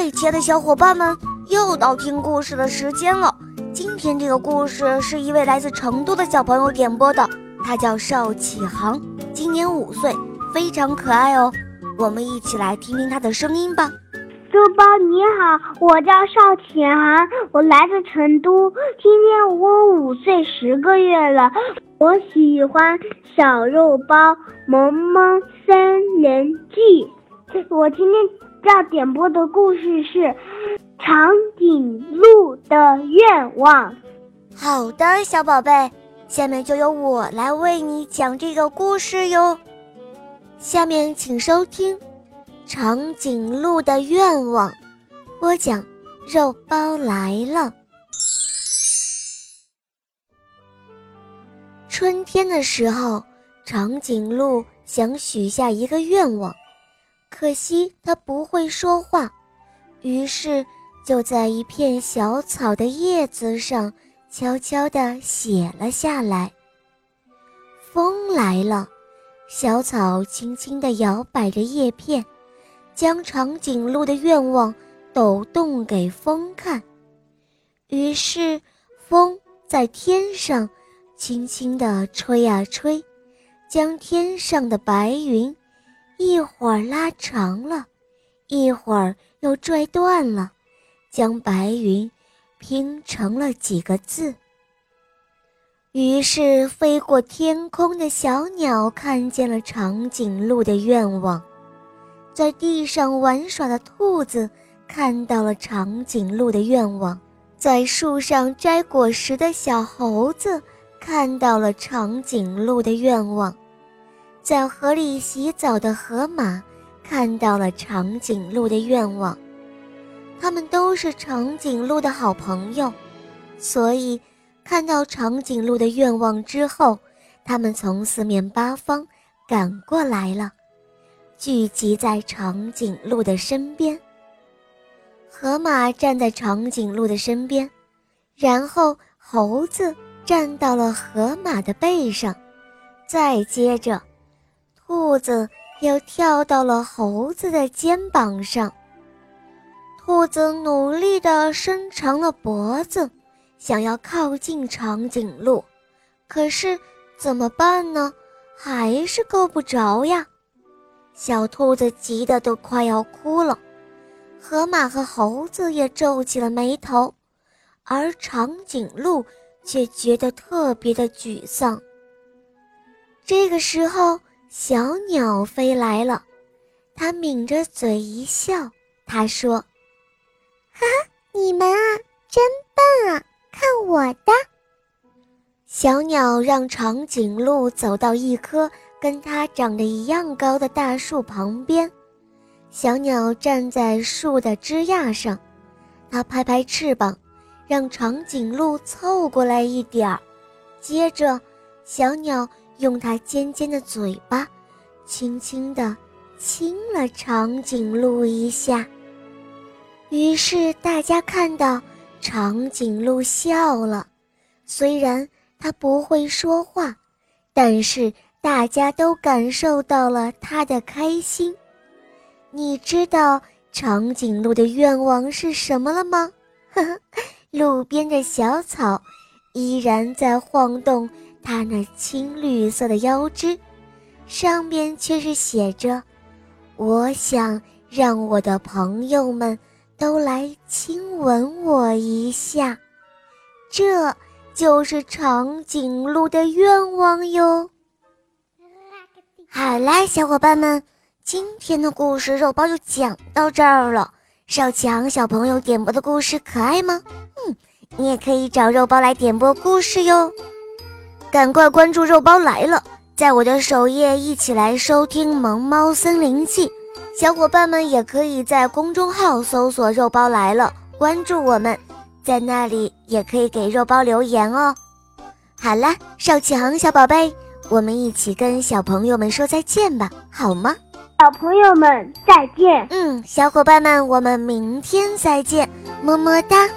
嗨，亲爱的小伙伴们，又到听故事的时间了。今天这个故事是一位来自成都的小朋友点播的，他叫邵启航，今年五岁，非常可爱哦。我们一起来听听他的声音吧。肉包你好，我叫邵启航，我来自成都，今天我五岁十个月了。我喜欢小肉包《萌萌森林记》。我今天。要点播的故事是《长颈鹿的愿望》。好的，小宝贝，下面就由我来为你讲这个故事哟。下面请收听《长颈鹿的愿望》，播讲肉包来了。春天的时候，长颈鹿想许下一个愿望。可惜它不会说话，于是就在一片小草的叶子上悄悄地写了下来。风来了，小草轻轻地摇摆着叶片，将长颈鹿的愿望抖动给风看。于是，风在天上轻轻地吹啊吹，将天上的白云。一会儿拉长了，一会儿又拽断了，将白云拼成了几个字。于是，飞过天空的小鸟看见了长颈鹿的愿望，在地上玩耍的兔子看到了长颈鹿的愿望，在树上摘果实的小猴子看到了长颈鹿的愿望。在河里洗澡的河马看到了长颈鹿的愿望，他们都是长颈鹿的好朋友，所以看到长颈鹿的愿望之后，他们从四面八方赶过来了，聚集在长颈鹿的身边。河马站在长颈鹿的身边，然后猴子站到了河马的背上，再接着。兔子又跳到了猴子的肩膀上。兔子努力地伸长了脖子，想要靠近长颈鹿，可是怎么办呢？还是够不着呀！小兔子急得都快要哭了。河马和猴子也皱起了眉头，而长颈鹿却觉得特别的沮丧。这个时候。小鸟飞来了，它抿着嘴一笑，它说：“哈，你们啊，真笨啊！看我的。”小鸟让长颈鹿走到一棵跟它长得一样高的大树旁边，小鸟站在树的枝桠上，它拍拍翅膀，让长颈鹿凑过来一点儿，接着，小鸟。用它尖尖的嘴巴，轻轻地亲了长颈鹿一下。于是大家看到长颈鹿笑了，虽然它不会说话，但是大家都感受到了它的开心。你知道长颈鹿的愿望是什么了吗？呵呵，路边的小草依然在晃动。它那青绿色的腰肢，上面却是写着：“我想让我的朋友们都来亲吻我一下。”这就是长颈鹿的愿望哟。好啦，小伙伴们，今天的故事肉包就讲到这儿了。少强小朋友点播的故事可爱吗？嗯，你也可以找肉包来点播故事哟。赶快关注肉包来了，在我的首页一起来收听《萌猫森林记》。小伙伴们也可以在公众号搜索“肉包来了”，关注我们，在那里也可以给肉包留言哦。好啦，邵启航小宝贝，我们一起跟小朋友们说再见吧，好吗？小朋友们再见。嗯，小伙伴们，我们明天再见，么么哒。